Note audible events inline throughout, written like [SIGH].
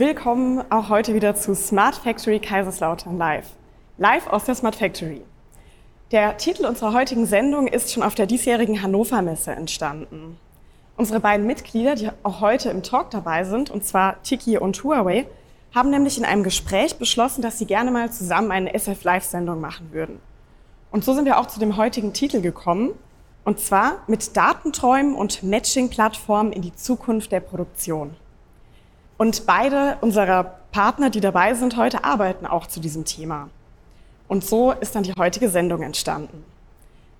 Willkommen auch heute wieder zu Smart Factory Kaiserslautern Live. Live aus der Smart Factory. Der Titel unserer heutigen Sendung ist schon auf der diesjährigen Hannover Messe entstanden. Unsere beiden Mitglieder, die auch heute im Talk dabei sind, und zwar Tiki und Huawei, haben nämlich in einem Gespräch beschlossen, dass sie gerne mal zusammen eine SF Live-Sendung machen würden. Und so sind wir auch zu dem heutigen Titel gekommen, und zwar mit Datenträumen und Matching-Plattformen in die Zukunft der Produktion. Und beide unserer Partner, die dabei sind heute, arbeiten auch zu diesem Thema. Und so ist dann die heutige Sendung entstanden.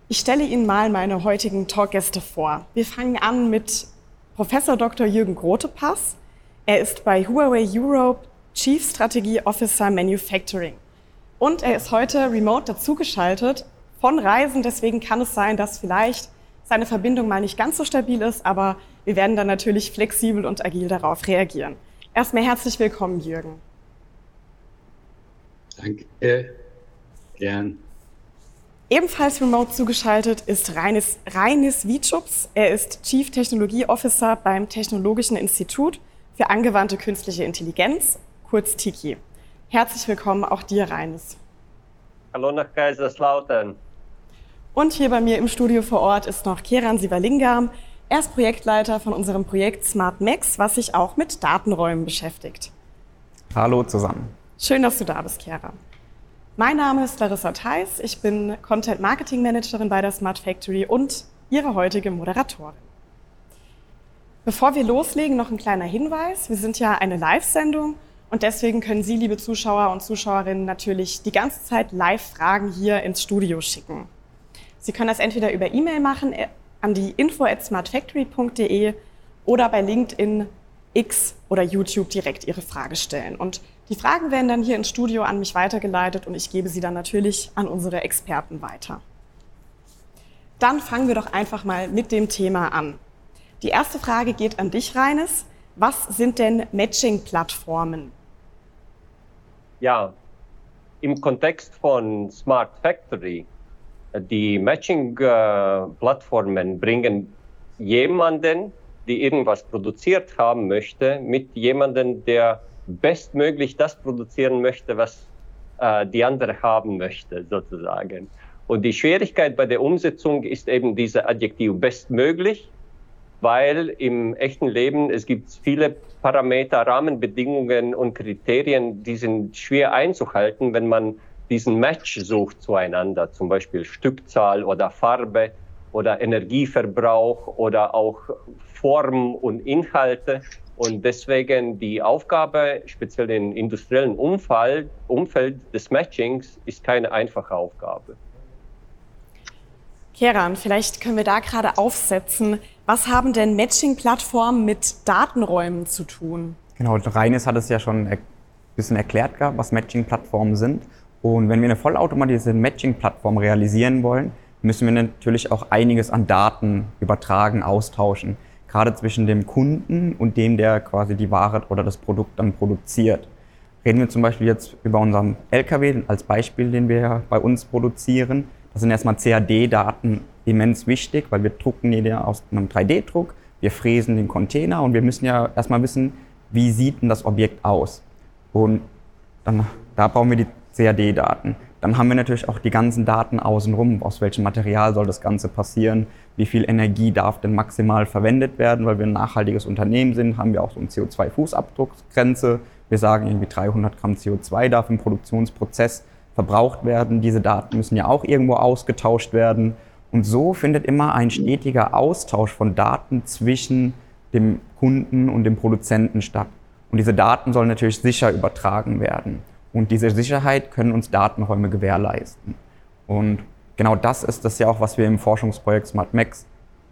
Ich stelle Ihnen mal meine heutigen Talkgäste vor. Wir fangen an mit Professor Dr. Jürgen Grotepass. Er ist bei Huawei Europe Chief Strategy Officer Manufacturing. Und er ist heute remote dazugeschaltet von Reisen. Deswegen kann es sein, dass vielleicht seine Verbindung mal nicht ganz so stabil ist, aber wir werden dann natürlich flexibel und agil darauf reagieren. Erstmal herzlich willkommen, Jürgen. Danke. Gern. Ebenfalls remote zugeschaltet ist Reinis, Reinis Witschups. Er ist Chief Technologie Officer beim Technologischen Institut für angewandte künstliche Intelligenz, kurz TIKI. Herzlich willkommen auch dir, Reinis. Hallo nach Kaiserslautern. Und hier bei mir im Studio vor Ort ist noch Keran Sivalingam. Er ist Projektleiter von unserem Projekt Smart Max, was sich auch mit Datenräumen beschäftigt. Hallo zusammen. Schön, dass du da bist, Chiara. Mein Name ist Larissa Theis. Ich bin Content Marketing Managerin bei der Smart Factory und Ihre heutige Moderatorin. Bevor wir loslegen, noch ein kleiner Hinweis. Wir sind ja eine Live-Sendung und deswegen können Sie, liebe Zuschauer und Zuschauerinnen, natürlich die ganze Zeit Live-Fragen hier ins Studio schicken. Sie können das entweder über E-Mail machen an die info at smartfactory.de oder bei LinkedIn, X oder YouTube direkt Ihre Frage stellen. Und die Fragen werden dann hier ins Studio an mich weitergeleitet und ich gebe sie dann natürlich an unsere Experten weiter. Dann fangen wir doch einfach mal mit dem Thema an. Die erste Frage geht an dich, Reines. Was sind denn Matching-Plattformen? Ja, im Kontext von Smart Factory die Matching-Plattformen bringen jemanden, die irgendwas produziert haben möchte, mit jemandem, der bestmöglich das produzieren möchte, was äh, die andere haben möchte, sozusagen. Und die Schwierigkeit bei der Umsetzung ist eben diese Adjektiv bestmöglich, weil im echten Leben es gibt viele Parameter, Rahmenbedingungen und Kriterien, die sind schwer einzuhalten, wenn man diesen Match sucht zueinander, zum Beispiel Stückzahl oder Farbe oder Energieverbrauch oder auch Form und Inhalte. Und deswegen die Aufgabe, speziell im industriellen Umfeld, Umfeld des Matchings, ist keine einfache Aufgabe. Keran, vielleicht können wir da gerade aufsetzen. Was haben denn Matching-Plattformen mit Datenräumen zu tun? Genau, Reines hat es ja schon ein bisschen erklärt gehabt, was Matching-Plattformen sind. Und wenn wir eine vollautomatisierte Matching-Plattform realisieren wollen, müssen wir natürlich auch einiges an Daten übertragen, austauschen. Gerade zwischen dem Kunden und dem, der quasi die Ware oder das Produkt dann produziert. Reden wir zum Beispiel jetzt über unseren LKW als Beispiel, den wir bei uns produzieren. Das sind erstmal CAD-Daten immens wichtig, weil wir drucken die aus einem 3D-Druck, wir fräsen den Container und wir müssen ja erstmal wissen, wie sieht denn das Objekt aus. Und dann, da brauchen wir die CAD-Daten. Dann haben wir natürlich auch die ganzen Daten außenrum. Aus welchem Material soll das Ganze passieren? Wie viel Energie darf denn maximal verwendet werden? Weil wir ein nachhaltiges Unternehmen sind, haben wir auch so eine CO2-Fußabdrucksgrenze. Wir sagen irgendwie 300 Gramm CO2 darf im Produktionsprozess verbraucht werden. Diese Daten müssen ja auch irgendwo ausgetauscht werden. Und so findet immer ein stetiger Austausch von Daten zwischen dem Kunden und dem Produzenten statt. Und diese Daten sollen natürlich sicher übertragen werden. Und diese Sicherheit können uns Datenräume gewährleisten. Und genau das ist das ja auch, was wir im Forschungsprojekt SmartMax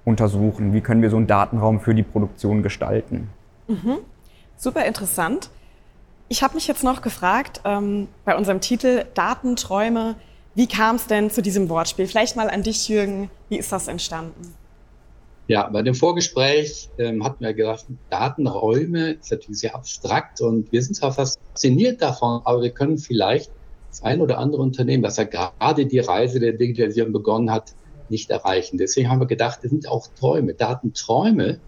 untersuchen. Wie können wir so einen Datenraum für die Produktion gestalten? Mhm. Super interessant. Ich habe mich jetzt noch gefragt, ähm, bei unserem Titel Datenträume, wie kam es denn zu diesem Wortspiel? Vielleicht mal an dich, Jürgen, wie ist das entstanden? Ja, bei dem Vorgespräch ähm, hatten wir gedacht, Datenräume ist natürlich sehr abstrakt und wir sind zwar fasziniert davon, aber wir können vielleicht das ein oder andere Unternehmen, das ja gerade die Reise der Digitalisierung begonnen hat, nicht erreichen. Deswegen haben wir gedacht, es sind auch Träume, Datenträume,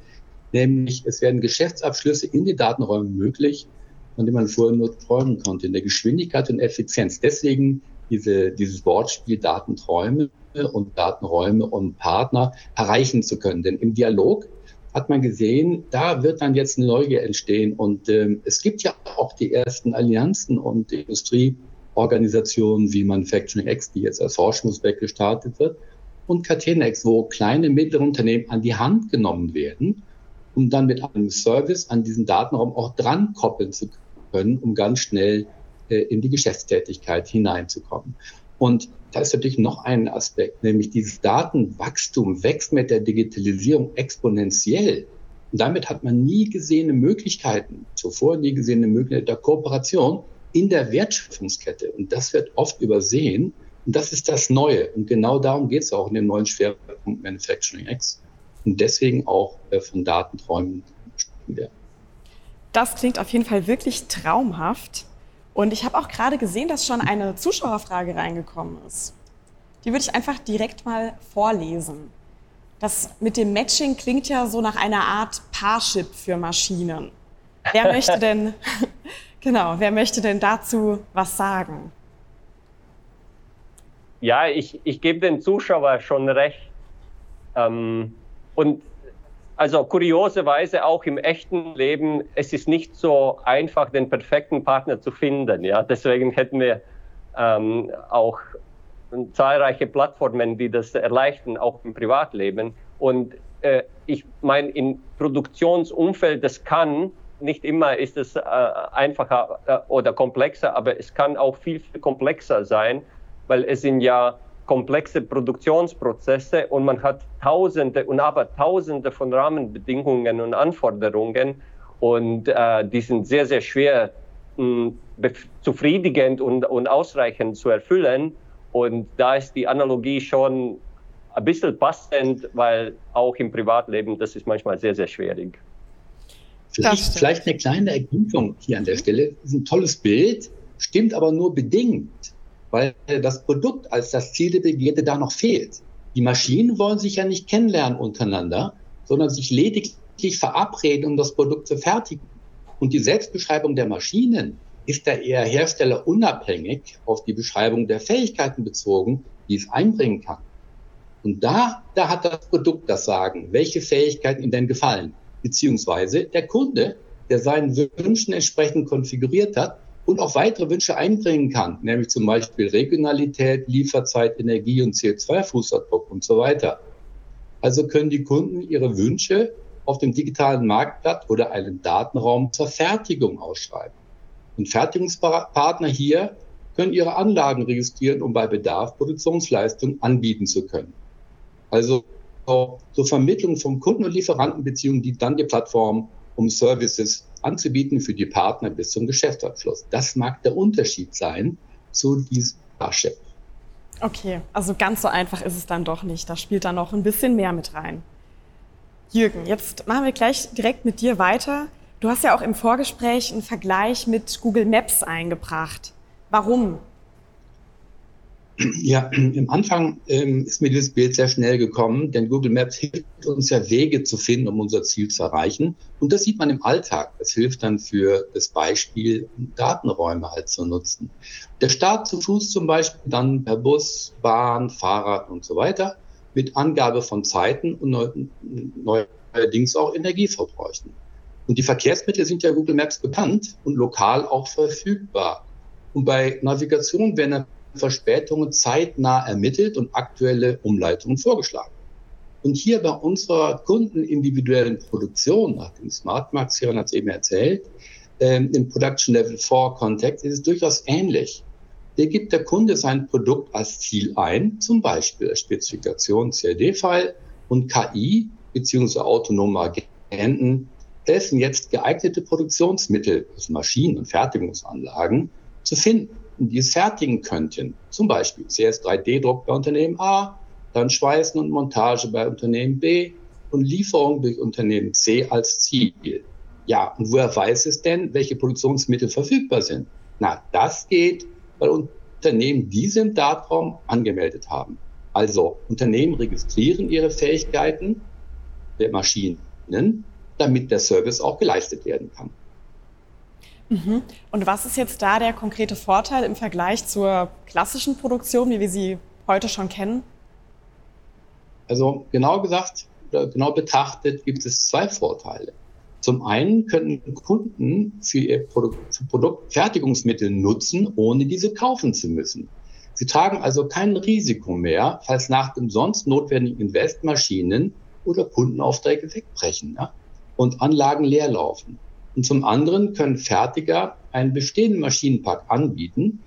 nämlich es werden Geschäftsabschlüsse in den Datenräumen möglich von dem man vorher nur träumen konnte, in der Geschwindigkeit und Effizienz. Deswegen diese, dieses Wortspiel Datenträume und Datenräume und Partner erreichen zu können. Denn im Dialog hat man gesehen, da wird dann jetzt eine Neugier entstehen. Und ähm, es gibt ja auch die ersten Allianzen und Industrieorganisationen wie Manufacturing X, die jetzt als Forschungsbeck gestartet wird, und Catenex, wo kleine, mittlere Unternehmen an die Hand genommen werden, um dann mit einem Service an diesen Datenraum auch dran koppeln zu können, um ganz schnell in die Geschäftstätigkeit hineinzukommen. Und da ist natürlich noch ein Aspekt, nämlich dieses Datenwachstum wächst mit der Digitalisierung exponentiell. Und damit hat man nie gesehene Möglichkeiten, zuvor nie gesehene Möglichkeiten der Kooperation in der Wertschöpfungskette. Und das wird oft übersehen. Und das ist das Neue. Und genau darum geht es auch in dem neuen Schwerpunkt Manufacturing X. Und deswegen auch äh, von Datenträumen sprechen wir. Das klingt auf jeden Fall wirklich traumhaft. Und ich habe auch gerade gesehen, dass schon eine Zuschauerfrage reingekommen ist. Die würde ich einfach direkt mal vorlesen. Das mit dem Matching klingt ja so nach einer Art Parship für Maschinen. Wer möchte [LAUGHS] denn, [LAUGHS] genau, wer möchte denn dazu was sagen? Ja, ich, ich gebe den Zuschauer schon recht. Ähm, und also kurioserweise auch im echten Leben, es ist nicht so einfach, den perfekten Partner zu finden. Ja, deswegen hätten wir ähm, auch zahlreiche Plattformen, die das erleichtern, auch im Privatleben. Und äh, ich meine, im Produktionsumfeld, das kann, nicht immer ist es äh, einfacher äh, oder komplexer, aber es kann auch viel, viel komplexer sein, weil es sind ja komplexe Produktionsprozesse und man hat Tausende und aber Tausende von Rahmenbedingungen und Anforderungen und äh, die sind sehr, sehr schwer mh, zufriedigend und, und ausreichend zu erfüllen. Und da ist die Analogie schon ein bisschen passend, weil auch im Privatleben das ist manchmal sehr, sehr schwierig. Vielleicht, vielleicht eine kleine Ergänzung hier an der Stelle. Das ist ein tolles Bild, stimmt aber nur bedingt weil das Produkt als das Ziel der Begierde da noch fehlt. Die Maschinen wollen sich ja nicht kennenlernen untereinander, sondern sich lediglich verabreden, um das Produkt zu fertigen. Und die Selbstbeschreibung der Maschinen ist da eher herstellerunabhängig auf die Beschreibung der Fähigkeiten bezogen, die es einbringen kann. Und da, da hat das Produkt das Sagen, welche Fähigkeiten ihm denn gefallen. Beziehungsweise der Kunde, der seinen Wünschen entsprechend konfiguriert hat, und auch weitere Wünsche einbringen kann, nämlich zum Beispiel Regionalität, Lieferzeit, Energie und CO2-Fußabdruck und so weiter. Also können die Kunden ihre Wünsche auf dem digitalen Marktplatz oder einem Datenraum zur Fertigung ausschreiben. Und Fertigungspartner hier können ihre Anlagen registrieren, um bei Bedarf Produktionsleistung anbieten zu können. Also so Vermittlung von Kunden- und Lieferantenbeziehungen, die dann die Plattform um Services anzubieten für die Partner bis zum Geschäftsabschluss. Das mag der Unterschied sein zu diesem Parship. Okay, also ganz so einfach ist es dann doch nicht. Da spielt dann noch ein bisschen mehr mit rein. Jürgen, jetzt machen wir gleich direkt mit dir weiter. Du hast ja auch im Vorgespräch einen Vergleich mit Google Maps eingebracht. Warum ja, im Anfang ähm, ist mir dieses Bild sehr schnell gekommen, denn Google Maps hilft uns ja Wege zu finden, um unser Ziel zu erreichen. Und das sieht man im Alltag. Das hilft dann für das Beispiel, Datenräume halt zu nutzen. Der Start zu Fuß zum Beispiel, dann per Bus, Bahn, Fahrrad und so weiter, mit Angabe von Zeiten und neuerdings auch Energieverbräuchen. Und die Verkehrsmittel sind ja Google Maps bekannt und lokal auch verfügbar. Und bei Navigation werden Verspätungen zeitnah ermittelt und aktuelle Umleitungen vorgeschlagen. Und hier bei unserer kundenindividuellen Produktion, nach dem Smart Max, Siran hat es eben erzählt, ähm, im Production Level 4 Kontext ist es durchaus ähnlich. Hier gibt der Kunde sein Produkt als Ziel ein, zum Beispiel Spezifikation CAD-File und KI bzw. autonome Agenten helfen jetzt geeignete Produktionsmittel, also Maschinen und Fertigungsanlagen, zu finden die es fertigen könnten. Zum Beispiel CS3D-Druck bei Unternehmen A, dann Schweißen und Montage bei Unternehmen B und Lieferung durch Unternehmen C als Ziel. Ja, und woher weiß es denn, welche Produktionsmittel verfügbar sind? Na, das geht, weil Unternehmen diese im Datraum angemeldet haben. Also Unternehmen registrieren ihre Fähigkeiten der Maschinen, damit der Service auch geleistet werden kann. Mhm. Und was ist jetzt da der konkrete Vorteil im Vergleich zur klassischen Produktion, wie wir sie heute schon kennen? Also genau gesagt, genau betrachtet gibt es zwei Vorteile. Zum einen können Kunden für ihr Produkt, Produkt Fertigungsmittel nutzen, ohne diese kaufen zu müssen. Sie tragen also kein Risiko mehr, falls nach dem sonst notwendigen Invest Maschinen oder Kundenaufträge wegbrechen ja, und Anlagen leerlaufen. Und zum anderen können Fertiger einen bestehenden Maschinenpark anbieten,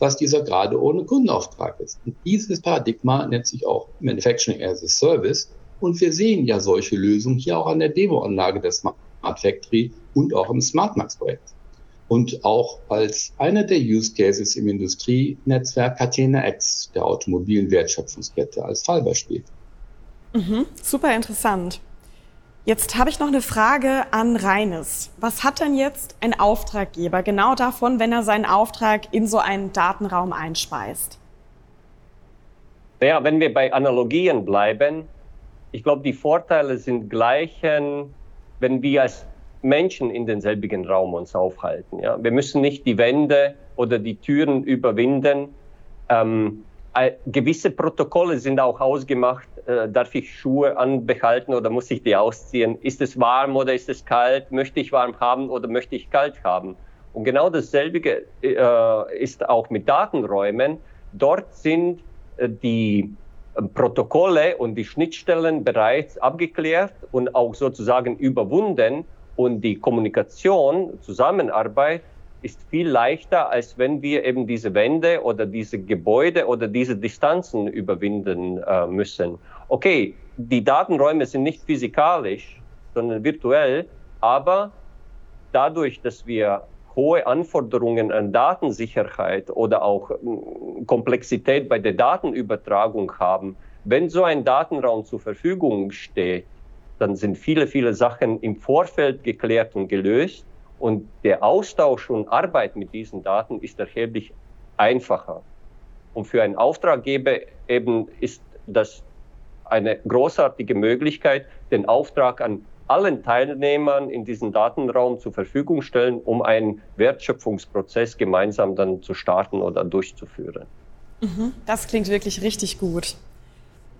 was dieser gerade ohne Kundenauftrag ist. Und dieses Paradigma nennt sich auch Manufacturing as a Service. Und wir sehen ja solche Lösungen hier auch an der Demoanlage der Smart Factory und auch im SmartMax-Projekt. Und auch als einer der Use Cases im Industrienetzwerk Catena X der automobilen Wertschöpfungskette als Fallbeispiel. Mhm, super interessant. Jetzt habe ich noch eine Frage an Reines. Was hat denn jetzt ein Auftraggeber genau davon, wenn er seinen Auftrag in so einen Datenraum einspeist? Ja, wenn wir bei Analogien bleiben, ich glaube, die Vorteile sind gleichen, wenn wir als Menschen in denselbigen Raum uns aufhalten. Ja? Wir müssen nicht die Wände oder die Türen überwinden. Ähm, gewisse Protokolle sind auch ausgemacht. Äh, darf ich Schuhe anbehalten oder muss ich die ausziehen? Ist es warm oder ist es kalt? Möchte ich warm haben oder möchte ich kalt haben? Und genau dasselbe äh, ist auch mit Datenräumen. Dort sind äh, die äh, Protokolle und die Schnittstellen bereits abgeklärt und auch sozusagen überwunden. Und die Kommunikation, Zusammenarbeit ist viel leichter, als wenn wir eben diese Wände oder diese Gebäude oder diese Distanzen überwinden äh, müssen. Okay, die Datenräume sind nicht physikalisch, sondern virtuell, aber dadurch, dass wir hohe Anforderungen an Datensicherheit oder auch hm, Komplexität bei der Datenübertragung haben, wenn so ein Datenraum zur Verfügung steht, dann sind viele, viele Sachen im Vorfeld geklärt und gelöst und der Austausch und Arbeit mit diesen Daten ist erheblich einfacher. Und für einen Auftraggeber eben ist das eine großartige Möglichkeit, den Auftrag an allen Teilnehmern in diesem Datenraum zur Verfügung stellen, um einen Wertschöpfungsprozess gemeinsam dann zu starten oder durchzuführen. Mhm, das klingt wirklich richtig gut.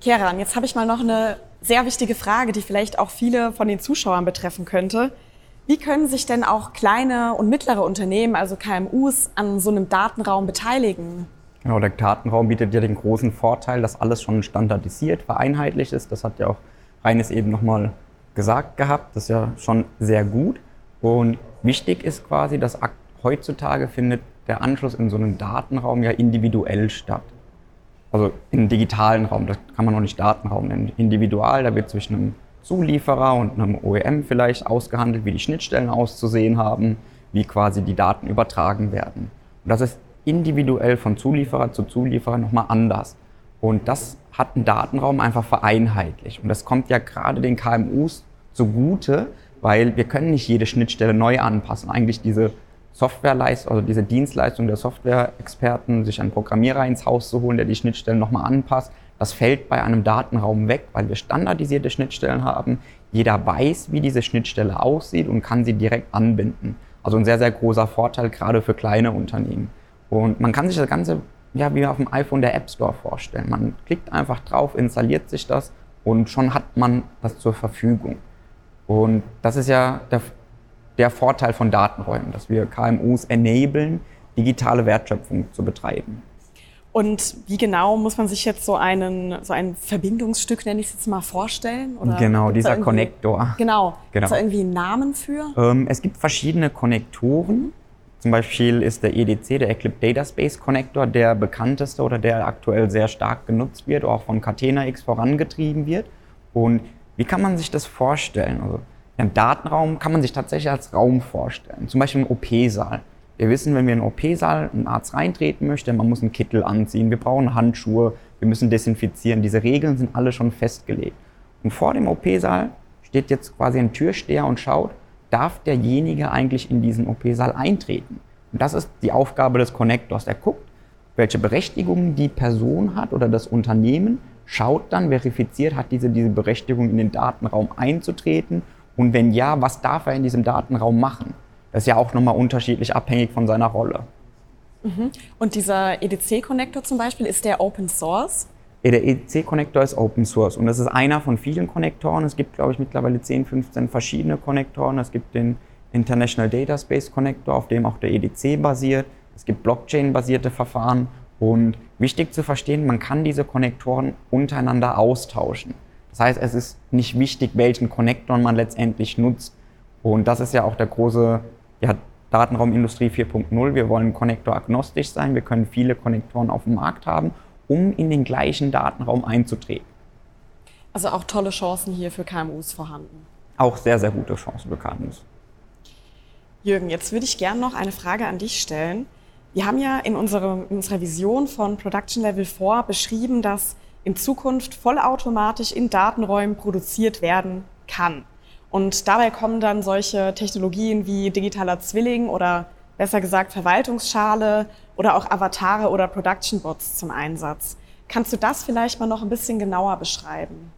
Keran, jetzt habe ich mal noch eine sehr wichtige Frage, die vielleicht auch viele von den Zuschauern betreffen könnte. Wie können sich denn auch kleine und mittlere Unternehmen, also KMUs, an so einem Datenraum beteiligen? Genau, der Datenraum bietet ja den großen Vorteil, dass alles schon standardisiert, vereinheitlicht ist. Das hat ja auch Reines eben nochmal gesagt gehabt. Das ist ja schon sehr gut. Und wichtig ist quasi, dass heutzutage findet der Anschluss in so einem Datenraum ja individuell statt. Also im digitalen Raum, das kann man noch nicht Datenraum nennen. Individual, da wird zwischen einem Zulieferer und einem OEM vielleicht ausgehandelt, wie die Schnittstellen auszusehen haben, wie quasi die Daten übertragen werden. Und das ist individuell von Zulieferer zu Zulieferer nochmal anders. Und das hat ein Datenraum einfach vereinheitlicht. Und das kommt ja gerade den KMUs zugute, weil wir können nicht jede Schnittstelle neu anpassen. Eigentlich diese Softwareleistung, also diese Dienstleistung der Software-Experten, sich einen Programmierer ins Haus zu holen, der die Schnittstellen nochmal anpasst, das fällt bei einem Datenraum weg, weil wir standardisierte Schnittstellen haben. Jeder weiß, wie diese Schnittstelle aussieht und kann sie direkt anbinden. Also ein sehr, sehr großer Vorteil gerade für kleine Unternehmen. Und man kann sich das Ganze ja wie auf dem iPhone der App Store vorstellen. Man klickt einfach drauf, installiert sich das und schon hat man das zur Verfügung. Und das ist ja der, der Vorteil von Datenräumen, dass wir KMUs enablen, digitale Wertschöpfung zu betreiben. Und wie genau muss man sich jetzt so, einen, so ein Verbindungsstück, nenne ich es jetzt mal, vorstellen? Oder genau, dieser Konnektor. Genau. genau. Ist da irgendwie einen Namen für? Ähm, es gibt verschiedene Konnektoren. Zum Beispiel ist der EDC, der Eclipse Data Space Connector, der bekannteste oder der aktuell sehr stark genutzt wird, auch von Catena X vorangetrieben wird. Und wie kann man sich das vorstellen? Also, ein Datenraum kann man sich tatsächlich als Raum vorstellen. Zum Beispiel ein OP-Saal. Wir wissen, wenn wir in den OP-Saal ein Arzt reintreten möchte, man muss einen Kittel anziehen, wir brauchen Handschuhe, wir müssen desinfizieren. Diese Regeln sind alle schon festgelegt. Und vor dem OP-Saal steht jetzt quasi ein Türsteher und schaut, darf derjenige eigentlich in diesen OP-Saal eintreten? Und das ist die Aufgabe des Connectors. Er guckt, welche Berechtigung die Person hat oder das Unternehmen, schaut dann, verifiziert, hat diese, diese Berechtigung in den Datenraum einzutreten und wenn ja, was darf er in diesem Datenraum machen? Das ist ja auch nochmal unterschiedlich abhängig von seiner Rolle. Mhm. Und dieser EDC-Connector zum Beispiel, ist der Open Source? Der EDC-Connector ist Open Source und das ist einer von vielen Konnektoren. Es gibt, glaube ich, mittlerweile 10, 15 verschiedene Konnektoren. Es gibt den International Data Space Connector, auf dem auch der EDC basiert. Es gibt Blockchain-basierte Verfahren und wichtig zu verstehen, man kann diese Konnektoren untereinander austauschen. Das heißt, es ist nicht wichtig, welchen Konnektor man letztendlich nutzt. Und das ist ja auch der große ja, Datenraumindustrie 4.0. Wir wollen konnektoragnostisch sein. Wir können viele Konnektoren auf dem Markt haben, um in den gleichen Datenraum einzutreten. Also auch tolle Chancen hier für KMUs vorhanden. Auch sehr, sehr gute Chancen für KMUs. Jürgen, jetzt würde ich gerne noch eine Frage an dich stellen. Wir haben ja in, unserem, in unserer Vision von Production Level 4 beschrieben, dass in Zukunft vollautomatisch in Datenräumen produziert werden kann. Und dabei kommen dann solche Technologien wie digitaler Zwilling oder besser gesagt Verwaltungsschale oder auch Avatare oder Production Bots zum Einsatz. Kannst du das vielleicht mal noch ein bisschen genauer beschreiben?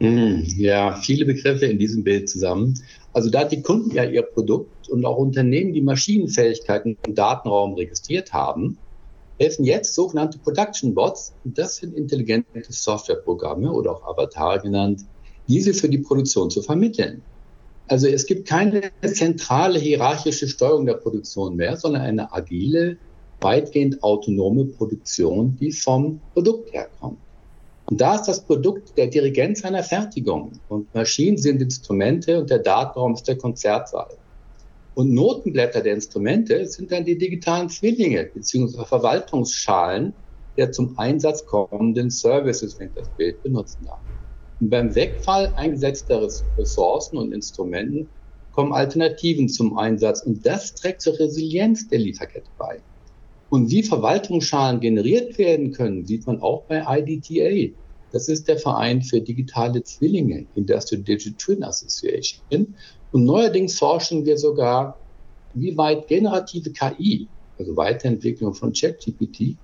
Hm, ja, viele Begriffe in diesem Bild zusammen. Also da die Kunden ja ihr Produkt und auch Unternehmen die Maschinenfähigkeiten im Datenraum registriert haben, helfen jetzt sogenannte Production Bots, das sind intelligente Softwareprogramme oder auch Avatare genannt, diese für die Produktion zu vermitteln. Also es gibt keine zentrale hierarchische Steuerung der Produktion mehr, sondern eine agile, weitgehend autonome Produktion, die vom Produkt herkommt. Und da ist das Produkt der Dirigent seiner Fertigung. Und Maschinen sind Instrumente und der Datenraum ist der Konzertsaal. Und Notenblätter der Instrumente sind dann die digitalen Zwillinge beziehungsweise Verwaltungsschalen der zum Einsatz kommenden Services, wenn ich das Bild benutzen darf. Und beim Wegfall eingesetzter Ressourcen und Instrumenten kommen Alternativen zum Einsatz und das trägt zur Resilienz der Lieferkette bei. Und wie Verwaltungsschalen generiert werden können, sieht man auch bei IDTA. Das ist der Verein für digitale Zwillinge, Industrial Digital Twin Association. Und neuerdings forschen wir sogar, wie weit generative KI, also Weiterentwicklung von ChatGPT,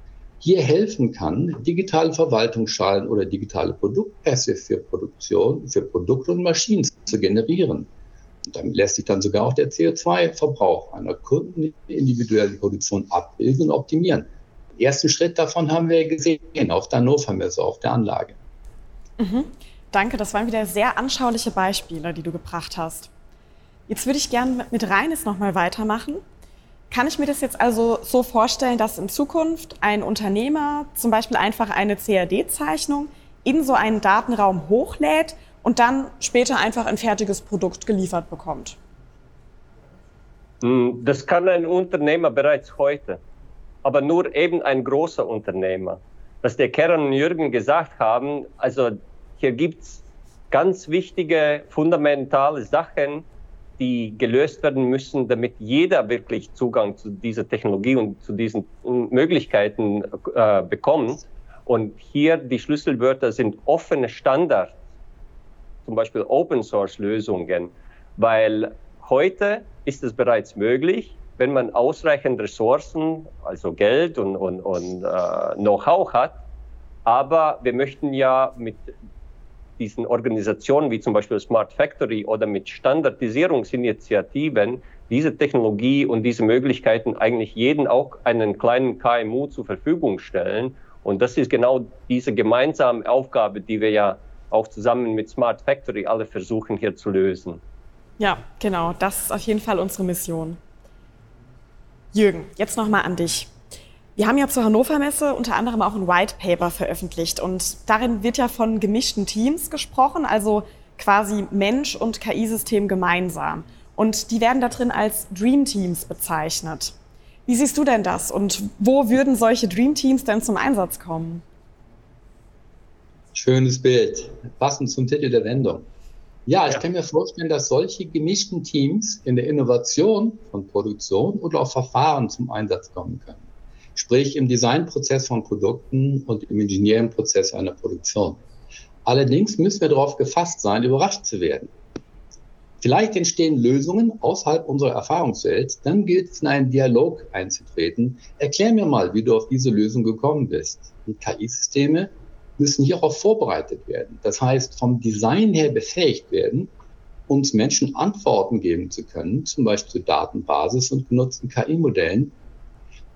hier helfen kann, digitale Verwaltungsschalen oder digitale Produktpässe für Produktion, für Produkte und Maschinen zu generieren. Und damit lässt sich dann sogar auch der CO2-Verbrauch einer kundenindividuellen Produktion abbilden und optimieren. Den ersten Schritt davon haben wir gesehen auf der Hannover Messe, auf der Anlage. Mhm. Danke, das waren wieder sehr anschauliche Beispiele, die du gebracht hast. Jetzt würde ich gerne mit Reines nochmal weitermachen. Kann ich mir das jetzt also so vorstellen, dass in Zukunft ein Unternehmer zum Beispiel einfach eine CAD-Zeichnung in so einen Datenraum hochlädt und dann später einfach ein fertiges Produkt geliefert bekommt? Hm, das kann ein Unternehmer bereits heute, aber nur eben ein großer Unternehmer. Was der Karen und Jürgen gesagt haben, also hier gibt es ganz wichtige, fundamentale Sachen, die gelöst werden müssen, damit jeder wirklich Zugang zu dieser Technologie und zu diesen Möglichkeiten äh, bekommt. Und hier die Schlüsselwörter sind offene Standards, zum Beispiel Open Source Lösungen, weil heute ist es bereits möglich, wenn man ausreichend Ressourcen, also Geld und, und, und äh, Know-how hat, aber wir möchten ja mit diesen Organisationen wie zum Beispiel Smart Factory oder mit Standardisierungsinitiativen diese Technologie und diese Möglichkeiten eigentlich jeden auch einen kleinen KMU zur Verfügung stellen. Und das ist genau diese gemeinsame Aufgabe, die wir ja auch zusammen mit Smart Factory alle versuchen hier zu lösen. Ja, genau, das ist auf jeden Fall unsere Mission. Jürgen, jetzt nochmal an dich. Wir haben ja zur Hannover Messe unter anderem auch ein White Paper veröffentlicht und darin wird ja von gemischten Teams gesprochen, also quasi Mensch und KI-System gemeinsam. Und die werden da drin als Dream Teams bezeichnet. Wie siehst du denn das und wo würden solche Dream Teams denn zum Einsatz kommen? Schönes Bild, passend zum Titel der Wendung. Ja, ich ja. kann mir vorstellen, dass solche gemischten Teams in der Innovation von Produktion oder auch Verfahren zum Einsatz kommen können sprich im Designprozess von Produkten und im Engineering-Prozess einer Produktion. Allerdings müssen wir darauf gefasst sein, überrascht zu werden. Vielleicht entstehen Lösungen außerhalb unserer Erfahrungswelt, dann gilt es in einen Dialog einzutreten. Erklär mir mal, wie du auf diese Lösung gekommen bist. KI-Systeme müssen hierauf vorbereitet werden. Das heißt, vom Design her befähigt werden, uns Menschen Antworten geben zu können, zum Beispiel zu Datenbasis und genutzten KI-Modellen,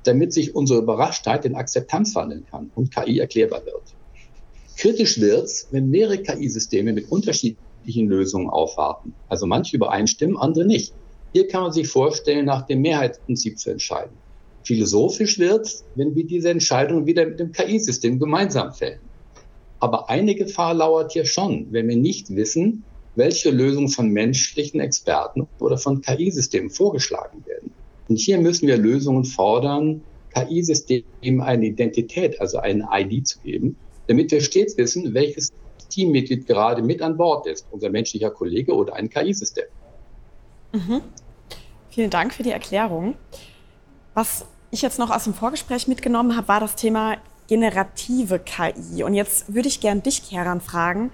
damit sich unsere Überraschtheit in Akzeptanz wandeln kann und KI erklärbar wird. Kritisch wird's, wenn mehrere KI-Systeme mit unterschiedlichen Lösungen aufwarten. Also manche übereinstimmen, andere nicht. Hier kann man sich vorstellen, nach dem Mehrheitsprinzip zu entscheiden. Philosophisch wird's, wenn wir diese Entscheidung wieder mit dem KI-System gemeinsam fällen. Aber eine Gefahr lauert hier schon, wenn wir nicht wissen, welche Lösungen von menschlichen Experten oder von KI-Systemen vorgeschlagen werden. Und hier müssen wir Lösungen fordern, KI-Systemen eine Identität, also eine ID zu geben, damit wir stets wissen, welches Teammitglied gerade mit an Bord ist, unser menschlicher Kollege oder ein KI-System. Mhm. Vielen Dank für die Erklärung. Was ich jetzt noch aus dem Vorgespräch mitgenommen habe, war das Thema generative KI. Und jetzt würde ich gern dich, Keran, fragen,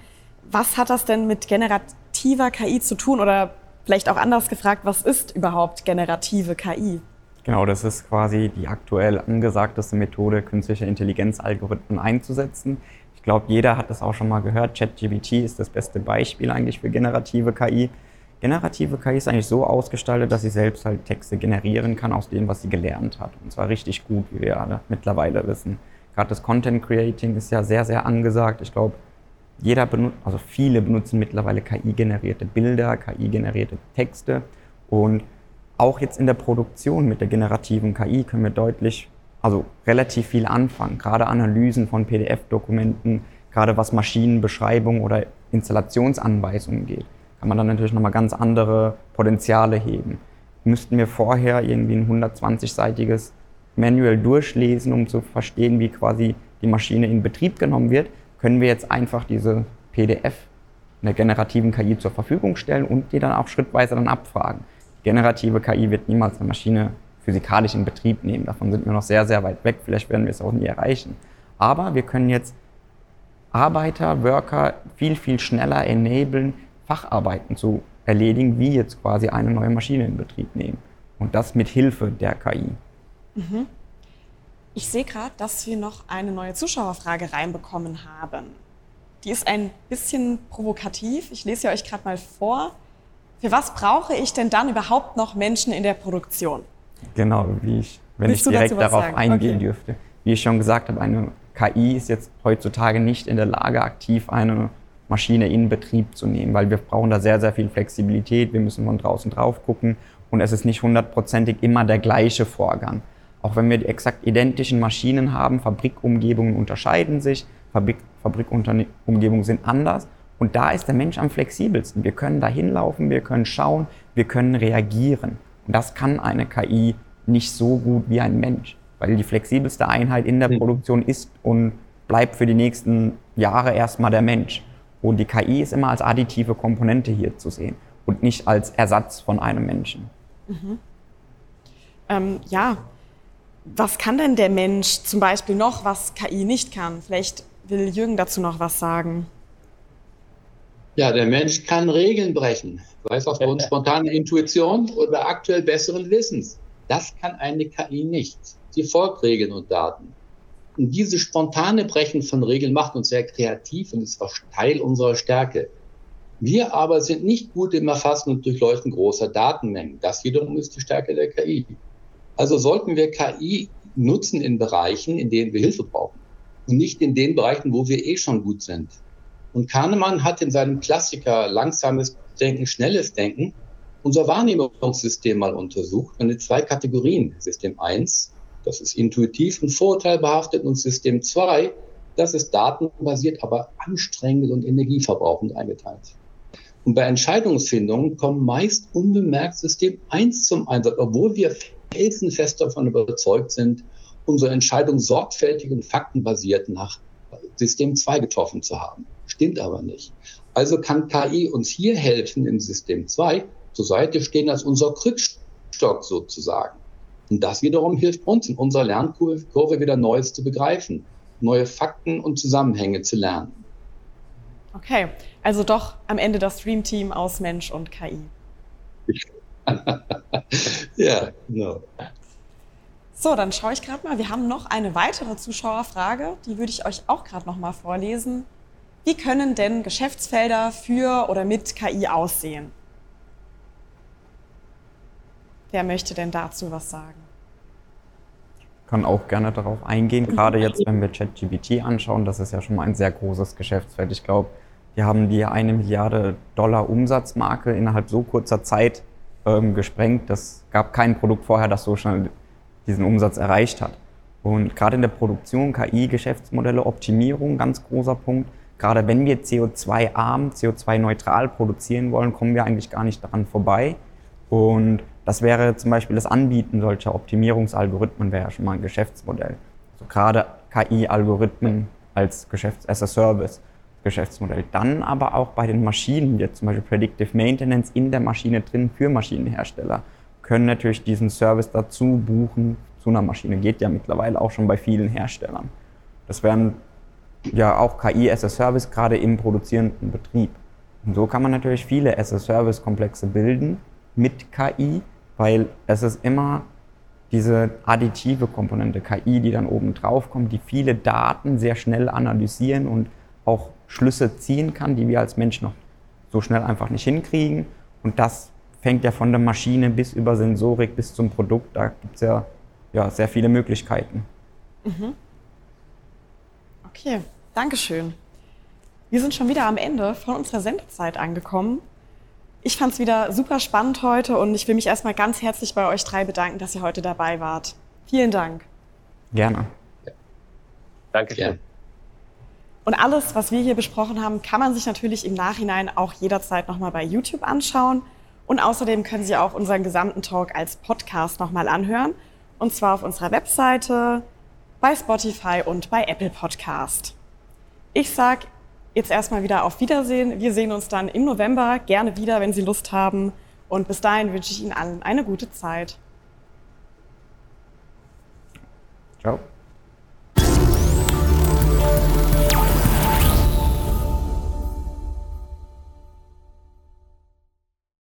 was hat das denn mit generativer KI zu tun? Oder vielleicht auch anders gefragt, was ist überhaupt generative KI? Genau, das ist quasi die aktuell angesagteste Methode, künstliche Intelligenzalgorithmen einzusetzen. Ich glaube, jeder hat das auch schon mal gehört. ChatGPT ist das beste Beispiel eigentlich für generative KI. Generative KI ist eigentlich so ausgestaltet, dass sie selbst halt Texte generieren kann aus dem, was sie gelernt hat. Und zwar richtig gut, wie wir alle mittlerweile wissen. Gerade das Content Creating ist ja sehr, sehr angesagt. Ich glaube, jeder benutzt, also viele benutzen mittlerweile KI-generierte Bilder, KI-generierte Texte und auch jetzt in der Produktion mit der generativen KI können wir deutlich, also relativ viel anfangen. Gerade Analysen von PDF-Dokumenten, gerade was Maschinenbeschreibung oder Installationsanweisungen geht, kann man dann natürlich nochmal ganz andere Potenziale heben. Müssten wir vorher irgendwie ein 120-seitiges Manual durchlesen, um zu verstehen, wie quasi die Maschine in Betrieb genommen wird, können wir jetzt einfach diese PDF einer generativen KI zur Verfügung stellen und die dann auch schrittweise dann abfragen. Die generative KI wird niemals eine Maschine physikalisch in Betrieb nehmen. Davon sind wir noch sehr, sehr weit weg. Vielleicht werden wir es auch nie erreichen. Aber wir können jetzt Arbeiter, Worker viel, viel schneller enablen, Facharbeiten zu erledigen, wie jetzt quasi eine neue Maschine in Betrieb nehmen. Und das mit Hilfe der KI. Mhm. Ich sehe gerade, dass wir noch eine neue Zuschauerfrage reinbekommen haben. Die ist ein bisschen provokativ. Ich lese sie euch gerade mal vor. Für was brauche ich denn dann überhaupt noch Menschen in der Produktion? Genau, wie ich, wenn Willst ich direkt darauf sagen? eingehen okay. dürfte. Wie ich schon gesagt habe, eine KI ist jetzt heutzutage nicht in der Lage, aktiv eine Maschine in Betrieb zu nehmen, weil wir brauchen da sehr, sehr viel Flexibilität. Wir müssen von draußen drauf gucken und es ist nicht hundertprozentig immer der gleiche Vorgang. Auch wenn wir die exakt identischen Maschinen haben, Fabrikumgebungen unterscheiden sich, Fabrik, Fabrikumgebungen sind anders. Und da ist der Mensch am flexibelsten. Wir können da hinlaufen, wir können schauen, wir können reagieren. Und das kann eine KI nicht so gut wie ein Mensch, weil die flexibelste Einheit in der hm. Produktion ist und bleibt für die nächsten Jahre erstmal der Mensch. Und die KI ist immer als additive Komponente hier zu sehen und nicht als Ersatz von einem Menschen. Mhm. Ähm, ja, was kann denn der Mensch zum Beispiel noch, was KI nicht kann? Vielleicht will Jürgen dazu noch was sagen. Ja, der Mensch kann Regeln brechen, sei es aufgrund [LAUGHS] spontaner Intuition oder aktuell besseren Wissens. Das kann eine KI nicht. Sie folgt Regeln und Daten. Und dieses spontane Brechen von Regeln macht uns sehr kreativ und ist auch Teil unserer Stärke. Wir aber sind nicht gut im Erfassen und Durchleuchten großer Datenmengen. Das wiederum ist die Stärke der KI. Also sollten wir KI nutzen in Bereichen, in denen wir Hilfe brauchen und nicht in den Bereichen, wo wir eh schon gut sind. Und Kahnemann hat in seinem Klassiker langsames Denken, schnelles Denken unser Wahrnehmungssystem mal untersucht und in zwei Kategorien. System 1, das ist intuitiv und vorurteilbehaftet und System 2, das ist datenbasiert, aber anstrengend und energieverbrauchend eingeteilt. Und bei Entscheidungsfindungen kommen meist unbemerkt System 1 zum Einsatz, obwohl wir felsenfest davon überzeugt sind, unsere Entscheidung sorgfältig und faktenbasiert nach System 2 getroffen zu haben. Stimmt aber nicht. Also kann KI uns hier helfen, im System 2 zur Seite stehen als unser Krückstock sozusagen. Und das wiederum hilft uns, in unserer Lernkurve wieder Neues zu begreifen, neue Fakten und Zusammenhänge zu lernen. Okay, also doch am Ende das Streamteam aus Mensch und KI. [LAUGHS] ja, genau. So, dann schaue ich gerade mal. Wir haben noch eine weitere Zuschauerfrage, die würde ich euch auch gerade noch mal vorlesen. Wie können denn Geschäftsfelder für oder mit KI aussehen? Wer möchte denn dazu was sagen? Ich kann auch gerne darauf eingehen. Gerade jetzt, wenn wir ChatGPT anschauen, das ist ja schon mal ein sehr großes Geschäftsfeld. Ich glaube, wir haben die eine Milliarde Dollar Umsatzmarke innerhalb so kurzer Zeit ähm, gesprengt. Das gab kein Produkt vorher, das so schnell diesen Umsatz erreicht hat. Und gerade in der Produktion, KI, Geschäftsmodelle, Optimierung, ganz großer Punkt. Gerade wenn wir CO2-arm, CO2-neutral produzieren wollen, kommen wir eigentlich gar nicht daran vorbei. Und das wäre zum Beispiel das Anbieten solcher Optimierungsalgorithmen, wäre ja schon mal ein Geschäftsmodell. Also gerade KI-Algorithmen als Geschäfts-, as a Service. Geschäftsmodell. Dann aber auch bei den Maschinen, jetzt zum Beispiel Predictive Maintenance in der Maschine drin für Maschinenhersteller, können natürlich diesen Service dazu buchen zu einer Maschine. Geht ja mittlerweile auch schon bei vielen Herstellern. Das wären ja auch KI as a Service, gerade im produzierenden Betrieb. Und so kann man natürlich viele as a Service Komplexe bilden mit KI, weil es ist immer diese additive Komponente KI, die dann oben drauf kommt, die viele Daten sehr schnell analysieren und auch Schlüsse ziehen kann, die wir als Mensch noch so schnell einfach nicht hinkriegen. Und das fängt ja von der Maschine bis über Sensorik bis zum Produkt. Da gibt es ja, ja sehr viele Möglichkeiten. Mhm. Okay, Dankeschön. Wir sind schon wieder am Ende von unserer Sendezeit angekommen. Ich fand es wieder super spannend heute und ich will mich erstmal ganz herzlich bei euch drei bedanken, dass ihr heute dabei wart. Vielen Dank. Gerne. Ja. Dankeschön. Ja. Und alles, was wir hier besprochen haben, kann man sich natürlich im Nachhinein auch jederzeit nochmal bei YouTube anschauen. Und außerdem können Sie auch unseren gesamten Talk als Podcast nochmal anhören. Und zwar auf unserer Webseite, bei Spotify und bei Apple Podcast. Ich sage jetzt erstmal wieder auf Wiedersehen. Wir sehen uns dann im November gerne wieder, wenn Sie Lust haben. Und bis dahin wünsche ich Ihnen allen eine gute Zeit. Ciao.